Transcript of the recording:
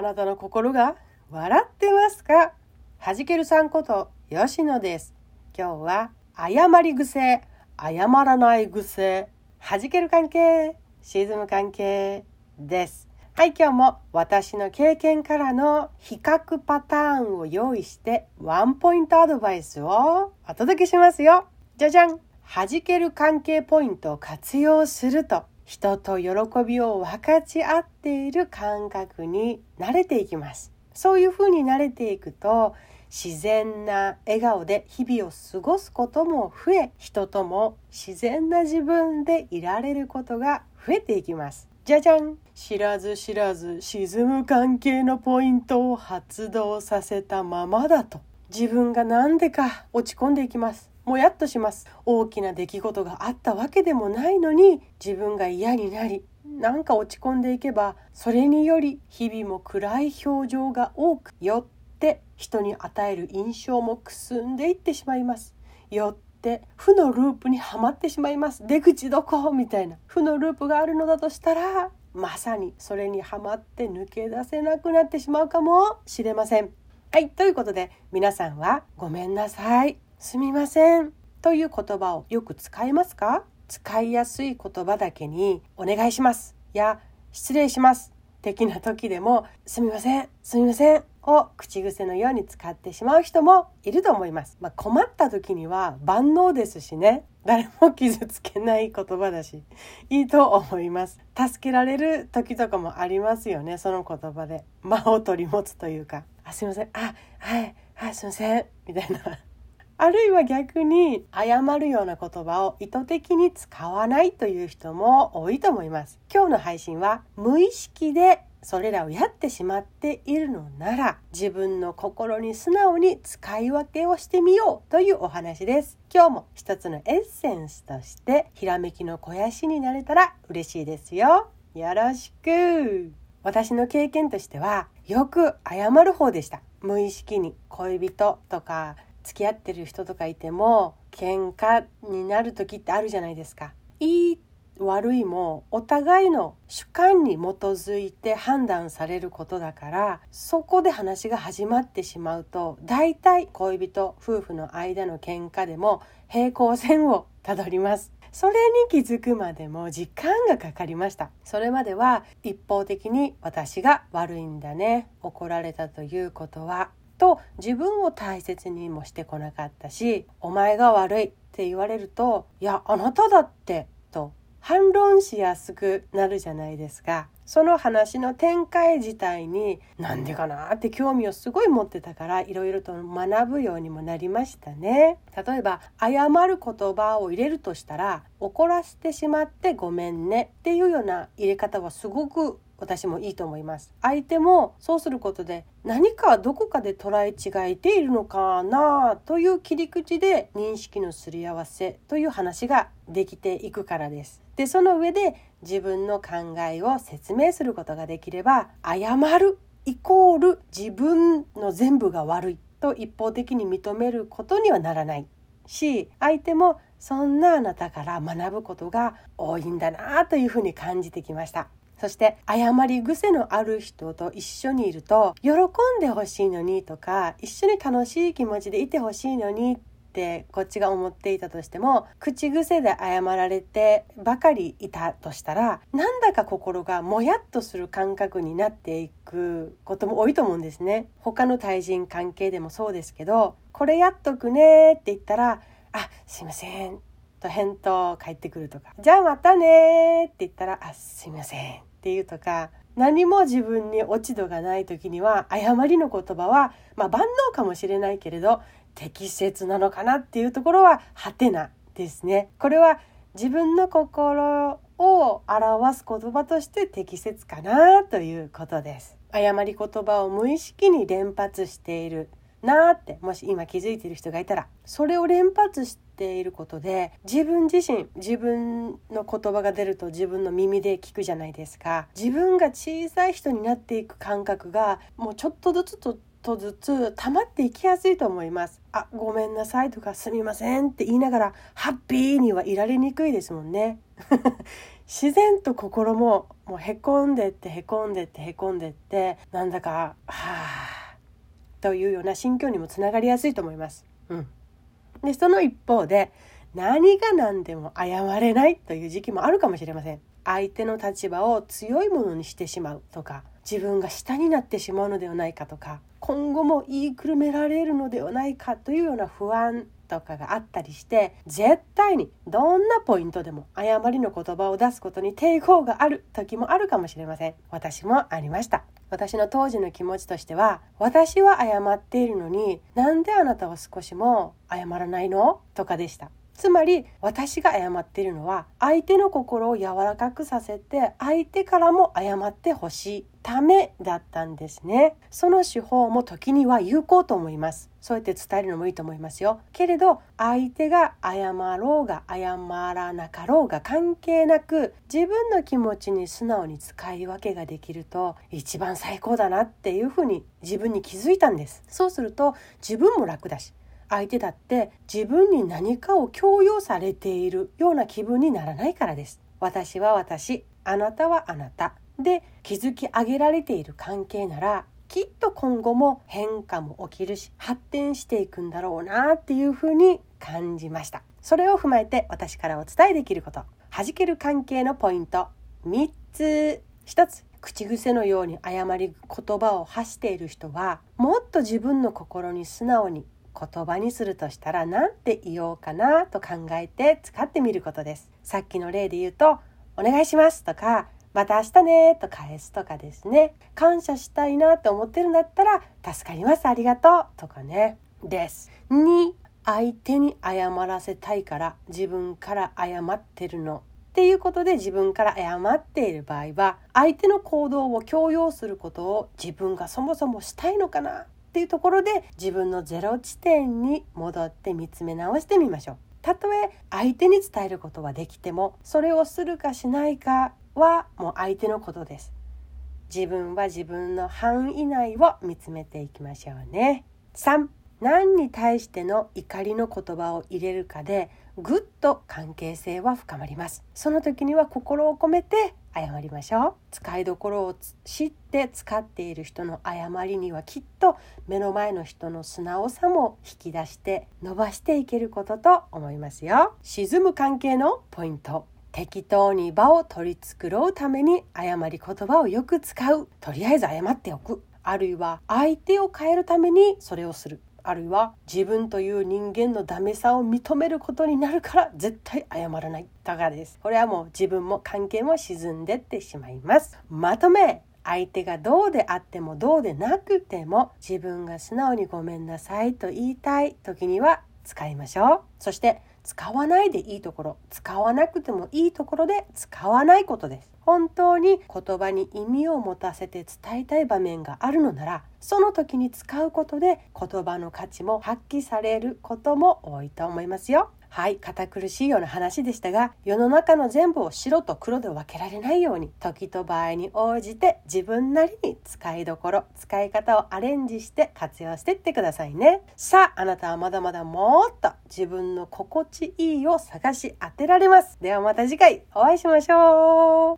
あなたの心が笑ってますか？はじけるさんこと吉野です。今日は謝り癖謝らない癖はじける関係沈む関係です。はい今日も私の経験からの比較パターンを用意してワンポイントアドバイスをお届けしますよ。じゃじゃん。はじける関係ポイントを活用すると。人と喜びを分かち合っている感覚に慣れていきます。そういうふうに慣れていくと自然な笑顔で日々を過ごすことも増え人とも自然な自分でいられることが増えていきます。じゃじゃん。知らず知らず沈む関係のポイントを発動させたままだと自分が何でか落ち込んでいきます。もやっとします。大きな出来事があったわけでもないのに自分が嫌になりなんか落ち込んでいけばそれにより日々も暗い表情が多くよって人に与える印象もくすんでいってしまいます。よって負のループにはまってしまいます。出口どこ？みたいな。負のループがあるのだとしたらまさにそれにはまって抜け出せなくなってしまうかもしれません。はいということで皆さんはごめんなさい。すみませんという言葉をよく使いますか？使いやすい言葉だけにお願いしますや失礼します的な時でもすみませんすみませんを口癖のように使ってしまう人もいると思います。まあ、困った時には万能ですしね。誰も傷つけない言葉だし、いいと思います。助けられる時とかもありますよね、その言葉で。間を取り持つというか。あ、すいません。あ、はい、はい、すいません。みたいな。あるいは逆に謝るような言葉を意図的に使わないという人も多いと思います。今日の配信は無意識でそれらをやってしまっているのなら自分の心に素直に使い分けをしてみようというお話です。今日も一つのエッセンスとしてひらめきの肥やしになれたら嬉しいですよ。よろしく。私の経験としてはよく謝る方でした。無意識に恋人とか付き合ってる人とかいても喧嘩になる時ってあるじゃないですか。いい悪いもお互いの主観に基づいて判断されることだからそこで話が始まってしまうと大体恋人夫婦の間の喧嘩でも平行線をたどります。それに気づくまでも時間がかかりました。それまでは一方的に私が悪いんだね怒られたということはと自分を大切にもしてこなかったし「お前が悪い」って言われると「いやあなただって」と反論しやすくなるじゃないですか。その話の展開自体になんでかなって興味をすごい持ってたからいろいろと学ぶようにもなりましたね。例えば謝る言葉を入れるとしたら怒らせてしまってごめんねっていうような入れ方はすごく私もいいと思います。相手もそうすることで何かどこかで捉え違えているのかなという切り口で認識のすり合わせという話ができていくからです。でその上で自分の考えを説明することができれば謝るイコール自分の全部が悪いと一方的に認めることにはならない。し相手もそんなあなたから学ぶことが多いんだなというふうに感じてきました。そして謝り癖のある人と一緒にいると喜んでほしいのにとか一緒に楽しい気持ちでいてほしいのにってこっちが思っていたとしても口癖で謝られてばかりいたとしたらなんだか心がもやっとする感覚になっていくことも多いと思うんですね。他の対人関係でもそうですけどこれやっとくねって言ったらあすいません。と返答返ってくるとか。じゃあまたねって言ったらあすいません。っていうとか何も自分に落ち度がない時には誤りの言葉は、まあ、万能かもしれないけれど適切なのかなっていうところはハテナですね。これは自分の心を表す言葉として適切かなということです。誤り言葉を無意識に連発しているなーってもし今気づいている人がいたらそれを連発していることで自分自身自分の言葉が出ると自分の耳で聞くじゃないですか自分が小さい人になっていく感覚がもうちょっとずつととずつ溜まっていきやすいと思います。あ、ごめんなさいとかすみませんって言いながらハッピーにはいられにくいですもんね。自然と心ももうへこんでってへこんでってへこんでってなんだかはあというような心境にもつながりやすいと思います。うん、でその一方で何が何でも謝れないという時期もあるかもしれません。相手の立場を強いものにしてしまうとか自分が下になってしまうのではないかとか今後も言いくるめられるのではないかというような不安とかがあったりして絶対にどんなポイントでも誤りの言葉を出すことに抵抗がある時もあるかもしれません。私もありました。私の当時の気持ちとしては私は謝っているのになんであなたは少しも謝らないの？とかでした。つまり私が謝っているのは相手の心を柔らかくさせて相手からも謝ってほしいためだったんですね。その手法も時には有効と思います。そうやって伝えるのもいいと思いますよ。けれど相手が謝ろうが謝らなかろうが関係なく自分の気持ちに素直に使い分けができると一番最高だなっていうふうに自分に気づいたんです。そうすると自分も楽だし相手だって自分に何かを強要されているような気分にならないからです。私は私、あなたはあなたで築き上げられている関係ならきっと今後も変化も起きるし発展していくんだろうなっていうふうに感じました。それを踏まえて私からお伝えできること。弾ける関係のポイント3つ。1つ。口癖のように誤り言葉を発している人はもっと自分の心に素直に言葉にするとしたら何て言おうかなと考えて使ってみることです。さっきの例で言うと、お願いしますとか、また明日ねと返すとかですね。感謝したいなと思ってるんだったら、助かります、ありがとうとかね。です。2、相手に謝らせたいから自分から謝ってるのっていうことで自分から謝っている場合は相手の行動を強要することを自分がそもそもしたいのかなっていうところで自分のゼロ地点に戻って見つめ直してみましょう。たとえ相手に伝えることはできてもそれをするかしないかはもう相手のことです。自分は自分の範囲内を見つめていきましょうね。3何に対しての怒りの言葉を入れるかでぐっと関係性は深まります。その時には心を込めて謝りましょう。使いどころを知って使っている人の誤りにはきっと目の前の人の素直さも引き出して伸ばしていけることと思いますよ。沈む関係のポイント。適当に場を取り繕うために誤り言葉をよく使う。とりあえず謝っておく。あるいは相手を変えるためにそれをする。あるいは自分という人間のダメさを認めることになるから絶対謝らない。とかです。これはもう自分も関係も沈んでってしまいます。まとめ。相手がどうであってもどうでなくても自分が素直にごめんなさいと言いたい時には使いましょう。そして使わないでいいところ使わなくてもいいところで使わないことです。本当に言葉に意味を持たせて伝えたい場面があるのならその時に使うことで言葉の価値も発揮されることも多いと思いますよ。はい堅苦しいような話でしたが世の中の全部を白と黒で分けられないように時と場合に応じて自分なりに使いどころ使い方をアレンジして活用してってくださいね。さああなたはまだまだもっと自分の心地いいを探し当てられます。ではまた次回お会いしましょう。